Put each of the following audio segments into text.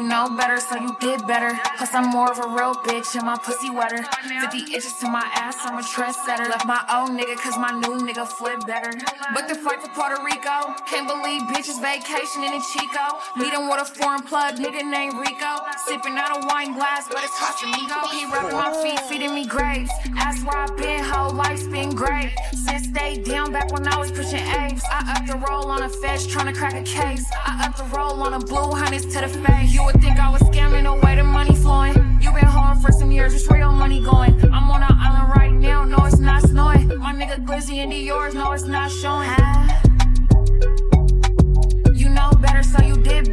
You know better, so you did better. Plus, I'm more of a real bitch and my pussy wetter. 50 inches to my ass, I'm a trendsetter. Left my old nigga, cause my new nigga flip better. But the flight to Puerto Rico. Can't believe bitches vacationing in Chico. Meeting with a foreign plug, nigga named Rico. Sipping out a wine glass, but it's Casamigo. He rubbing my feet, feeding me grapes. That's where I've been, whole life's been great. Since day down back when I was pushing apes. I up the roll on a fetch, trying to crack a case. I up the roll on a blue hundreds to the face. You would think I was scamming away the money flowing. You been home for some years, it's real money going. I'm on an island right now, no, it's not snowing. My nigga Glizzy into yours, no, it's not showing. You know better, so you did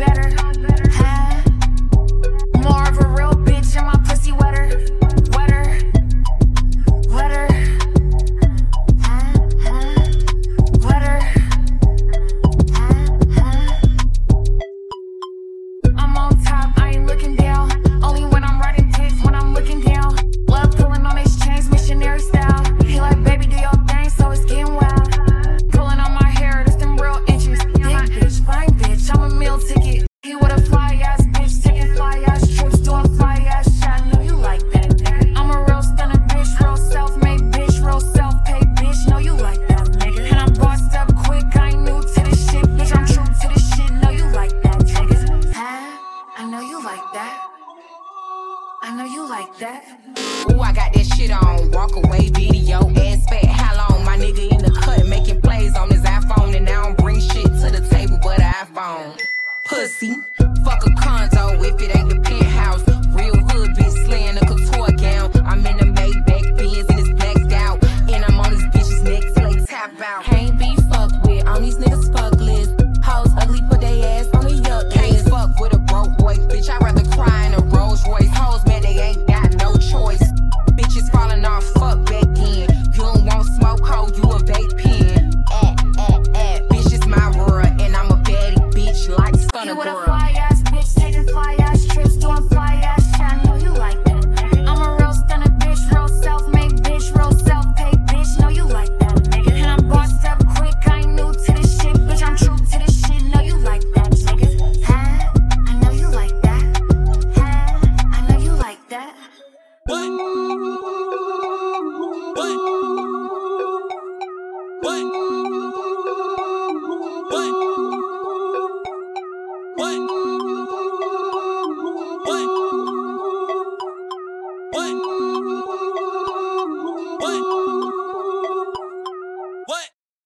know you like that. Ooh, I got that shit on. Walk away video. Ass fat. How long? My nigga in the cut making plays on his iPhone. And I don't bring shit to the table but an iPhone. Pussy. Fuck a condo if it ain't the penthouse. Real hood bitch slaying a couture gown. I'm in the Maybach Benz and it's blacked out. And I'm on this bitch's neck till they tap out. Can't be fucked with on these niggas fuck list. that. What? What? What?